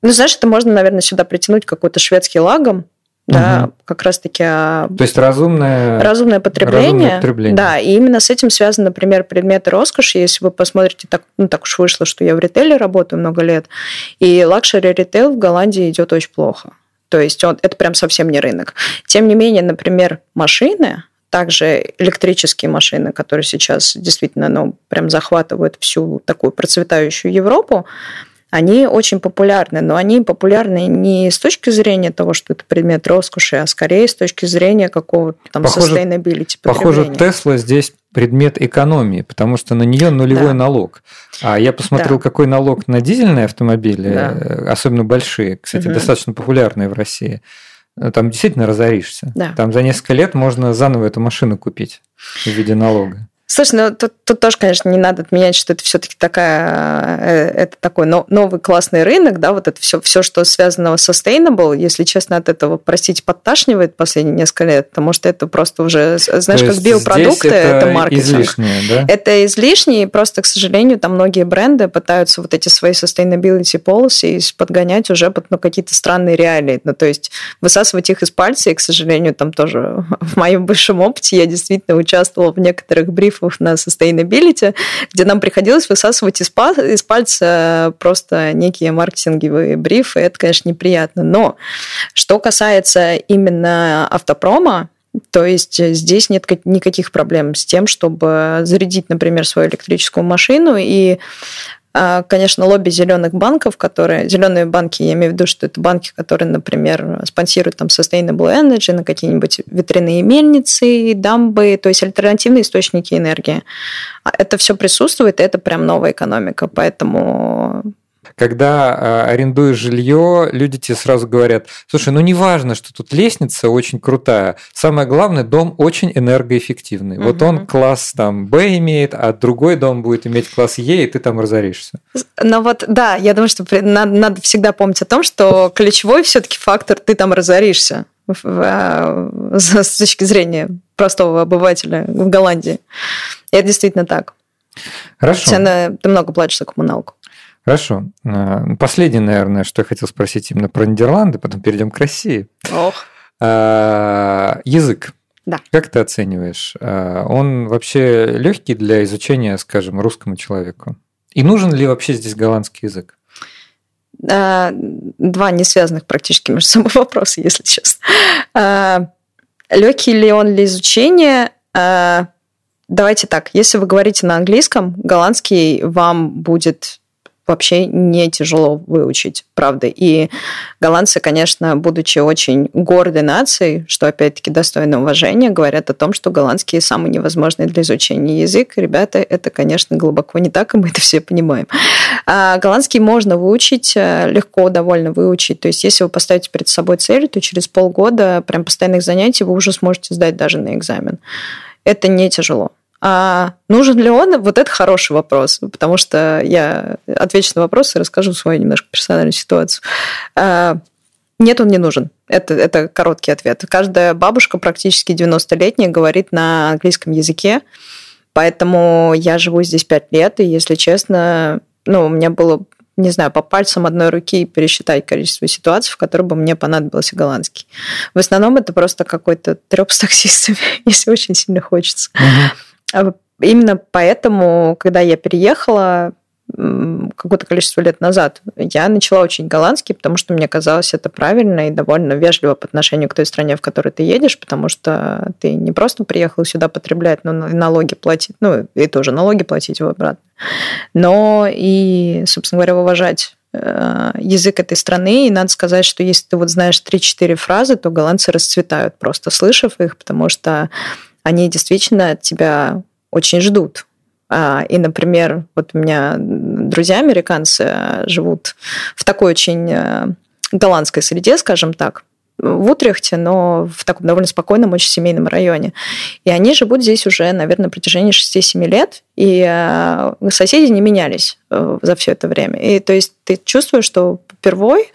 ну, знаешь, это можно, наверное, сюда притянуть какой-то шведский лагом, да, угу. как раз-таки... То есть разумное... Разумное потребление. Разумное потребление. Да, и именно с этим связан, например, предметы роскоши. Если вы посмотрите, так, ну, так уж вышло, что я в ритейле работаю много лет, и luxury ритейл в Голландии идет очень плохо. То есть он, это прям совсем не рынок. Тем не менее, например, машины, также электрические машины, которые сейчас действительно ну, прям захватывают всю такую процветающую Европу, они очень популярны, но они популярны не с точки зрения того, что это предмет роскоши, а скорее с точки зрения какого-то там похоже, sustainability Похоже, Тесла здесь предмет экономии, потому что на нее нулевой да. налог. А я посмотрел, да. какой налог на дизельные автомобили, да. особенно большие, кстати, угу. достаточно популярные в России. Там действительно разоришься. Да. Там за несколько лет можно заново эту машину купить в виде налога. Слушай, ну тут, тут тоже, конечно, не надо отменять, что это все-таки такая, э, это такой новый классный рынок, да, вот это все, все, что связано с sustainable, если честно, от этого, простите, подташнивает последние несколько лет, потому что это просто уже, знаешь, То как биопродукты, это, это маркетинг. Излишнее, да? Это излишнее, и просто, к сожалению, там многие бренды пытаются вот эти свои sustainability policies подгонять уже под ну, какие-то странные реалии, ну, то есть высасывать их из пальца, и, к сожалению, там тоже в моем бывшем опыте я действительно участвовала в некоторых брифах брифов на sustainability, где нам приходилось высасывать из, из пальца просто некие маркетинговые брифы. Это, конечно, неприятно. Но что касается именно автопрома, то есть здесь нет никаких проблем с тем, чтобы зарядить, например, свою электрическую машину и конечно, лобби зеленых банков, которые... Зеленые банки, я имею в виду, что это банки, которые, например, спонсируют там Sustainable Energy на какие-нибудь ветряные мельницы, дамбы, то есть альтернативные источники энергии. А это все присутствует, и это прям новая экономика. Поэтому когда э, арендуешь жилье, люди тебе сразу говорят, слушай, ну не важно, что тут лестница очень крутая, самое главное, дом очень энергоэффективный. Угу. Вот он класс там Б имеет, а другой дом будет иметь класс Е, и ты там разоришься. Ну вот, да, я думаю, что надо, надо всегда помнить о том, что ключевой все-таки фактор, ты там разоришься а, с точки зрения простого обывателя в Голландии. И это действительно так. Хорошо. Ты, ты много платишь за коммуналку. Хорошо. А, последнее, наверное, что я хотел спросить именно про Нидерланды, потом перейдем к России. Ох. А, язык. Да. Как ты оцениваешь? А, он вообще легкий для изучения, скажем, русскому человеку? И нужен ли вообще здесь голландский язык? Два не связанных практически между собой вопроса, если честно. Легкий ли он для изучения? Давайте так, если вы говорите на английском, голландский вам будет вообще не тяжело выучить, правда. И голландцы, конечно, будучи очень гордой нацией, что опять-таки достойно уважения, говорят о том, что голландский самый невозможный для изучения язык. Ребята, это, конечно, глубоко не так, и мы это все понимаем. А голландский можно выучить, э, легко довольно выучить. То есть, если вы поставите перед собой цель, то через полгода прям постоянных занятий вы уже сможете сдать даже на экзамен. Это не тяжело. А нужен ли он? Вот это хороший вопрос, потому что я отвечу на вопрос и расскажу свою немножко персональную ситуацию. А, нет, он не нужен. Это, это короткий ответ. Каждая бабушка, практически 90-летняя, говорит на английском языке, поэтому я живу здесь 5 лет, и, если честно, ну, у меня было не знаю, по пальцам одной руки пересчитать количество ситуаций, в которых бы мне понадобился голландский. В основном это просто какой-то треп с таксистами, если очень сильно хочется. Uh-huh. А именно поэтому, когда я переехала какое-то количество лет назад, я начала учить голландский, потому что мне казалось это правильно и довольно вежливо по отношению к той стране, в которой ты едешь, потому что ты не просто приехал сюда потреблять, но налоги платить, ну и тоже налоги платить в обратно, но и, собственно говоря, уважать э, язык этой страны, и надо сказать, что если ты вот знаешь 3-4 фразы, то голландцы расцветают, просто слышав их, потому что они действительно тебя очень ждут. А, и, например, вот у меня друзья американцы живут в такой очень э, голландской среде, скажем так, в Утрехте, но в таком довольно спокойном, очень семейном районе. И они живут здесь уже, наверное, на протяжении 6-7 лет, и соседи не менялись э, за все это время. И то есть ты чувствуешь, что впервой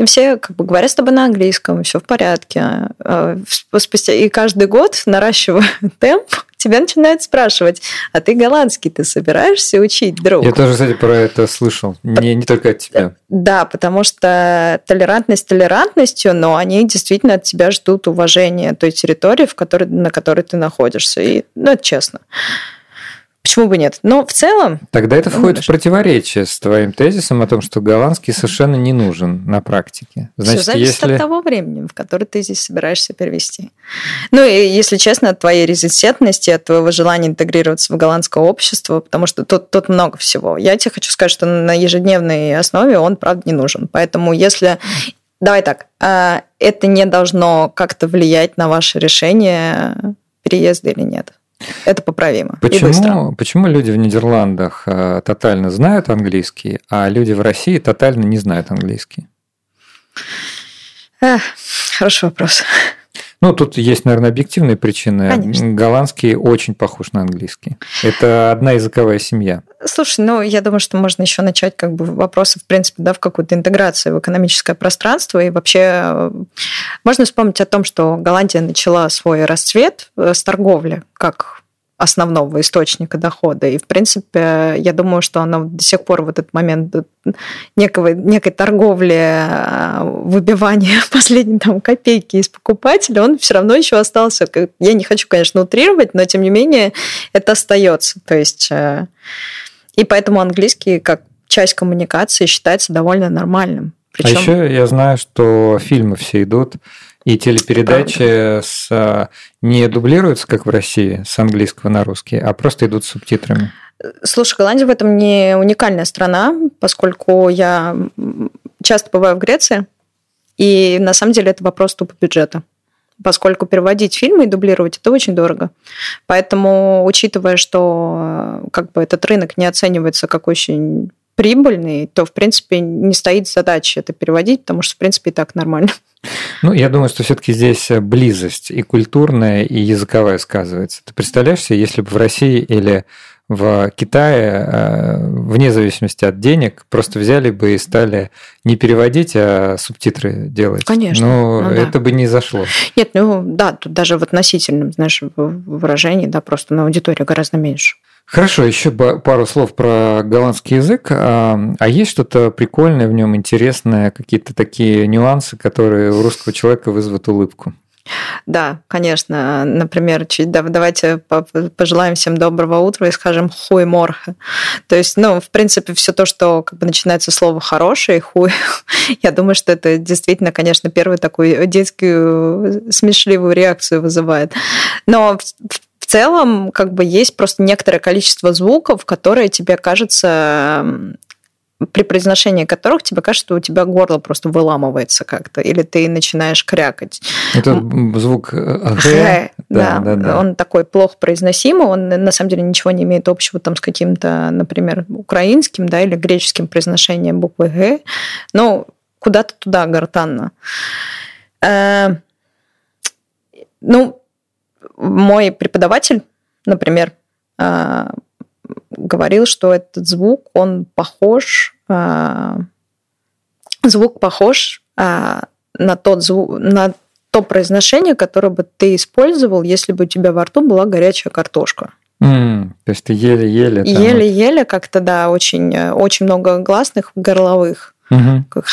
И все как бы говорят с тобой на английском, все в порядке. А, спустя и каждый год наращивая темп, тебя начинают спрашивать, а ты голландский, ты собираешься учить, друг? Я тоже, кстати, про это слышал, не, не только от тебя. Да, потому что толерантность толерантностью, но они действительно от тебя ждут уважения той территории, в которой, на которой ты находишься. И, ну, это честно. Почему бы нет? Но в целом... Тогда это входит в противоречие с твоим тезисом о том, что голландский совершенно не нужен на практике. Значит, Все зависит если... от того времени, в которое ты здесь собираешься перевести. Ну и, если честно, от твоей резидентности, от твоего желания интегрироваться в голландское общество, потому что тут, тут много всего. Я тебе хочу сказать, что на ежедневной основе он, правда, не нужен. Поэтому если Давай так, а, это не должно как-то влиять на ваше решение переезда или нет. Это поправимо. Почему, почему люди в Нидерландах э, тотально знают английский, а люди в России тотально не знают английский? А, хороший вопрос. Ну, тут есть, наверное, объективные причины. Конечно. Голландский очень похож на английский. Это одна языковая семья. Слушай, ну, я думаю, что можно еще начать как бы вопросы, в принципе, да, в какую-то интеграцию в экономическое пространство. И вообще э, можно вспомнить о том, что Голландия начала свой расцвет э, с торговли, как основного источника дохода. И, в принципе, я думаю, что она до сих пор в этот момент некого, некой торговли, а, выбивания последней там копейки из покупателя, он все равно еще остался. Я не хочу, конечно, утрировать, но, тем не менее, это остается. То есть... Э, и поэтому английский как часть коммуникации считается довольно нормальным. Причем... А еще я знаю, что фильмы все идут и телепередачи с, а, не дублируются, как в России, с английского на русский, а просто идут с субтитрами. Слушай, Голландия в этом не уникальная страна, поскольку я часто бываю в Греции, и на самом деле это вопрос тупо бюджета поскольку переводить фильмы и дублировать это очень дорого. Поэтому, учитывая, что как бы этот рынок не оценивается как очень прибыльный, то, в принципе, не стоит задача это переводить, потому что, в принципе, и так нормально. Ну, я думаю, что все-таки здесь близость и культурная, и языковая сказывается. Ты представляешь себе, если бы в России или в Китае, э, вне зависимости от денег, просто взяли бы и стали не переводить, а субтитры делать. Конечно. Но ну, это да. бы не зашло. Нет, ну да, тут даже в относительном, знаешь, выражении, да, просто на аудиторию гораздо меньше. Хорошо, еще пару слов про голландский язык. А, а есть что-то прикольное в нем, интересное, какие-то такие нюансы, которые у русского человека вызовут улыбку? Да, конечно. Например, давайте пожелаем всем доброго утра и скажем хуй морха. То есть, ну, в принципе, все то, что как бы начинается слово хорошее, хуй, я думаю, что это действительно, конечно, первую такую детскую смешливую реакцию вызывает. Но целом как бы есть просто некоторое количество звуков, которые тебе кажется при произношении которых тебе кажется, что у тебя горло просто выламывается как-то, или ты начинаешь крякать. Это звук э, г, да, да, да, он такой плохо произносимый, он на самом деле ничего не имеет общего там с каким-то, например, украинским, да, или греческим произношением буквы г, но куда-то туда гортанно. Э, ну, мой преподаватель, например, а, говорил, что этот звук, он похож, а, звук похож а, на тот звук, на то произношение, которое бы ты использовал, если бы у тебя во рту была горячая картошка. Mm, то есть ты еле-еле. Еле-еле как-то, да, очень, очень много гласных горловых. Угу. Как,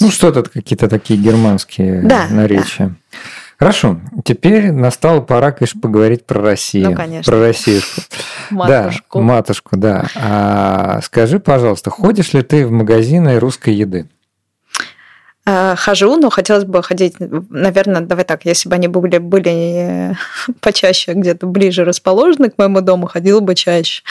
ну, что-то какие-то такие германские да, наречия. Да. Хорошо, теперь настала пора, конечно, поговорить про Россию. Ну, конечно. Про Россиюшку. Матушку. Да, матушку, да. А скажи, пожалуйста, ходишь ли ты в магазины русской еды? Э, хожу, но хотелось бы ходить, наверное, давай так, если бы они были, были почаще где-то ближе расположены к моему дому, ходила бы чаще.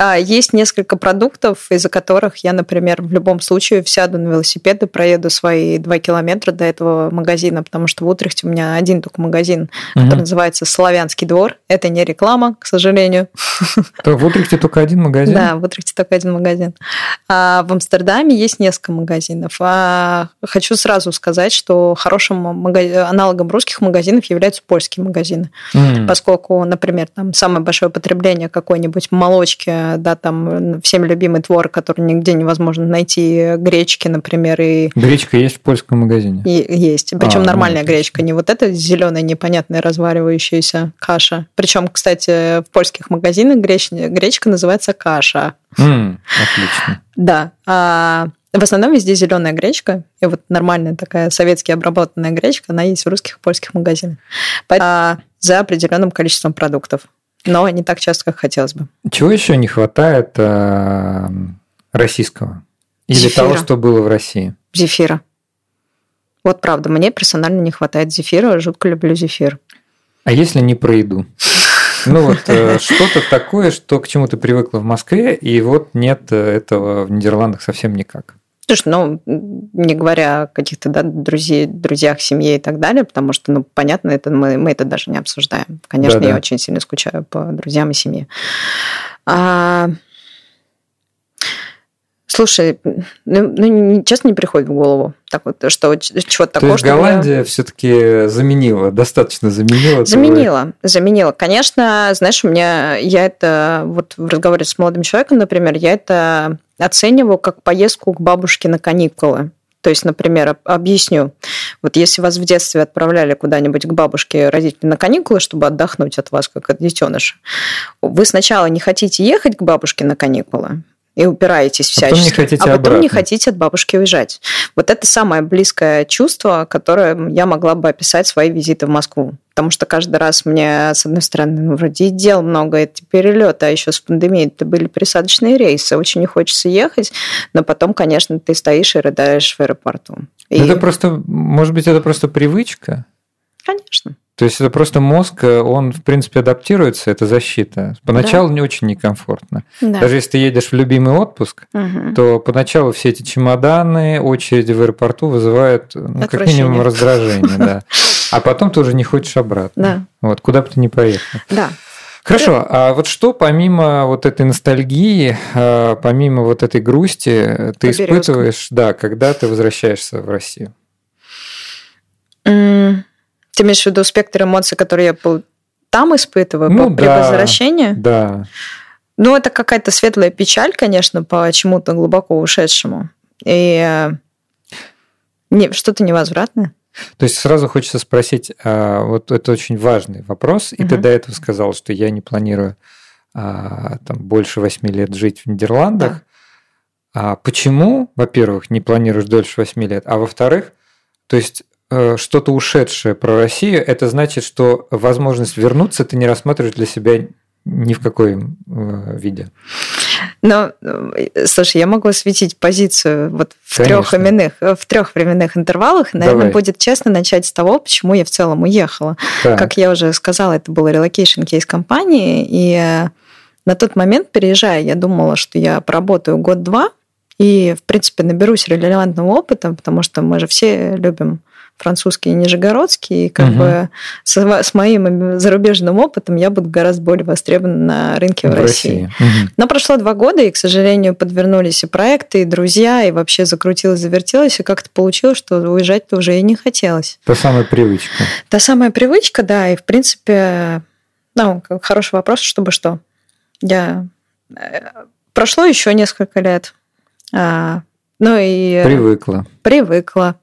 А есть несколько продуктов, из-за которых я, например, в любом случае сяду на велосипед и проеду свои два километра до этого магазина, потому что в Утрехте у меня один только магазин, угу. который называется «Славянский двор». Это не реклама, к сожалению. То в Утрехте только один магазин? Да, в Утрехте только один магазин. А в Амстердаме есть несколько магазинов. А хочу сразу сказать, что хорошим аналогом русских магазинов являются польские магазины, mm. поскольку, например, там самое большое потребление какой-нибудь молочки да, там всем любимый твор, который нигде невозможно найти, гречки, например, и... Гречка есть в польском магазине? И есть, причем а, нормальная ну, гречка, не вот эта зеленая непонятная разваривающаяся каша. Причем, кстати, в польских магазинах греч... гречка называется каша. Mm, отлично. Да. А в основном везде зеленая гречка, и вот нормальная такая советски обработанная гречка, она есть в русских и польских магазинах. Поэтому за определенным количеством продуктов. Но не так часто, как хотелось бы. Чего еще не хватает э, российского? Или зефира. того, что было в России? Зефира. Вот правда, мне персонально не хватает зефира, жутко люблю зефир. А если не про еду? Ну вот э, что-то такое, что к чему ты привыкла в Москве, и вот нет этого в Нидерландах совсем никак. Слушай, ну, не говоря о каких-то да, друзей, друзьях, семье и так далее, потому что, ну, понятно, это мы, мы это даже не обсуждаем. Конечно, Да-да. я очень сильно скучаю по друзьям и семье. А, Слушай, ну, ну, честно, не приходит в голову так вот, что чего-то такого. То есть Голландия все-таки заменила, достаточно заменила. Заменила, твой... заменила. Конечно, знаешь, у меня я это вот в разговоре с молодым человеком, например, я это оцениваю как поездку к бабушке на каникулы. То есть, например, объясню. Вот если вас в детстве отправляли куда-нибудь к бабушке родители на каникулы, чтобы отдохнуть от вас, как от детеныша, вы сначала не хотите ехать к бабушке на каникулы, и упираетесь всячески. А потом не хотите, а потом обратно. не хотите от бабушки уезжать. Вот это самое близкое чувство, которое я могла бы описать свои визиты в Москву. Потому что каждый раз мне, с одной стороны, ну, вроде и дел много, это перелеты, а еще с пандемией это были пересадочные рейсы. Очень не хочется ехать, но потом, конечно, ты стоишь и рыдаешь в аэропорту. И... Это просто, может быть, это просто привычка? Конечно. То есть это просто мозг, э, он, в принципе, адаптируется, это защита. Поначалу да. не очень некомфортно. Да. Даже если ты едешь в любимый отпуск, угу. то поначалу все эти чемоданы, очереди в аэропорту вызывают, ну, как минимум, раздражение. Да. А потом ты уже не хочешь обратно. Да. Вот, куда бы ты ни поехал. Да. Хорошо, а вот что помимо вот этой ностальгии, а, помимо вот этой грусти ты испытываешь, да, когда ты возвращаешься в Россию? Mm. Ты имеешь в виду спектр эмоций, которые я там испытываю ну, при да, возвращении? Да. Ну, это какая-то светлая печаль, конечно, по чему-то глубоко ушедшему. И э, не, что-то невозвратное. То есть сразу хочется спросить, а, вот это очень важный вопрос, и угу. ты до этого сказал, что я не планирую а, там больше восьми лет жить в Нидерландах. Да. А почему, во-первых, не планируешь дольше восьми лет, а во-вторых, то есть что-то ушедшее про Россию, это значит, что возможность вернуться ты не рассматриваешь для себя ни в какой э, виде. Но, э, слушай, я могу осветить позицию вот в трех временных, в трех временных интервалах. Наверное, Давай. будет честно начать с того, почему я в целом уехала. Так. Как я уже сказала, это был relocation кейс компании, и на тот момент, переезжая, я думала, что я поработаю год-два, и, в принципе, наберусь релевантного опыта, потому что мы же все любим французский и нижегородский, и как угу. бы с, с моим зарубежным опытом я буду гораздо более востребована на рынке в, в России. России. Угу. Но прошло два года, и, к сожалению, подвернулись и проекты, и друзья, и вообще закрутилось, завертелось, и как-то получилось, что уезжать-то уже и не хотелось. Та самая привычка. Та самая привычка, да, и, в принципе, ну, хороший вопрос, чтобы что. Я... Э, прошло еще несколько лет. А, ну и... Привыкла. Привыкла.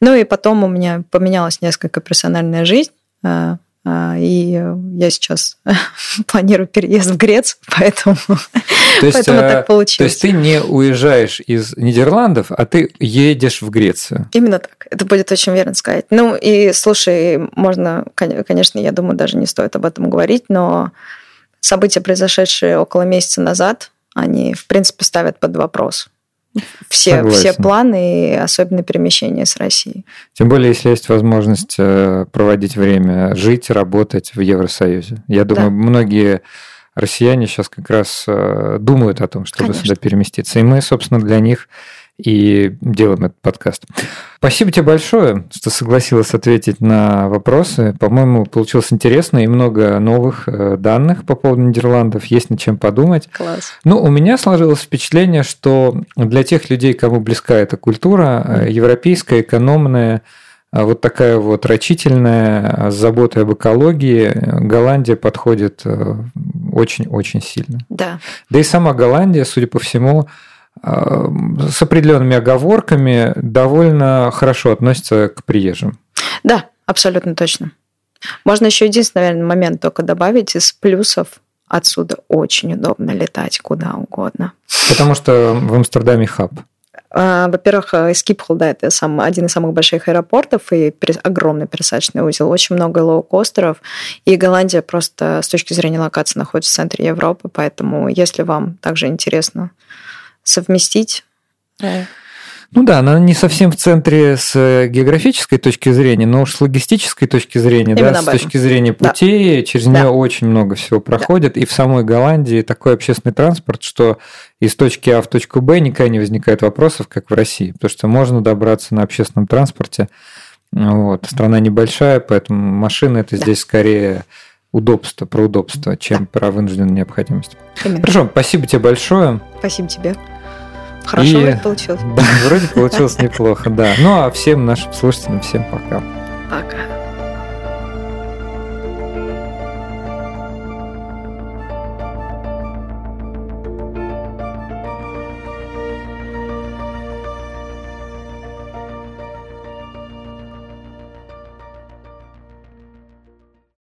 Ну и потом у меня поменялась несколько персональная жизнь. А, а, и я сейчас планирую переезд в Грецию, поэтому, то есть, поэтому так получилось. То есть ты не уезжаешь из Нидерландов, а ты едешь в Грецию. Именно так. Это будет очень верно сказать. Ну и слушай, можно, конечно, я думаю, даже не стоит об этом говорить, но события, произошедшие около месяца назад, они, в принципе, ставят под вопрос все, все планы, особенно перемещения с Россией. Тем более, если есть возможность э, проводить время, жить, работать в Евросоюзе. Я думаю, да. многие россияне сейчас как раз э, думают о том, чтобы Конечно. сюда переместиться. И мы, собственно, для них и делаем этот подкаст. Спасибо тебе большое, что согласилась ответить на вопросы. По-моему, получилось интересно и много новых э, данных по поводу Нидерландов. Есть над чем подумать. Класс. Ну, у меня сложилось впечатление, что для тех людей, кому близка эта культура, э, европейская, экономная, э, вот такая вот рачительная, с заботой об экологии, Голландия подходит очень-очень сильно. Да. Да и сама Голландия, судя по всему, э, с определенными оговорками довольно хорошо относится к приезжим. Да, абсолютно точно. Можно еще единственный, наверное, момент только добавить из плюсов. Отсюда очень удобно летать куда угодно. Потому что в Амстердаме хаб. А, во-первых, э, Скипхол, да, это сам, один из самых больших аэропортов и огромный пересадочный узел. Очень много лоукостеров. И Голландия просто с точки зрения локации находится в центре Европы. Поэтому, если вам также интересно совместить ну да, она не совсем в центре с э, географической точки зрения, но уж с логистической точки зрения, Именно да, с точки зрения путей, да. через нее да. очень много всего проходит. Да. И в самой Голландии такой общественный транспорт, что из точки А в точку Б никогда не возникает вопросов, как в России, потому что можно добраться на общественном транспорте. Вот. Страна небольшая, поэтому машина это да. здесь скорее удобство, про удобство, чем да. про вынужденную необходимость. Именно. Хорошо, спасибо тебе большое. Спасибо тебе. Хорошо и... вроде получилось. Да, вроде получилось неплохо, да. Ну а всем нашим слушателям всем пока. Пока.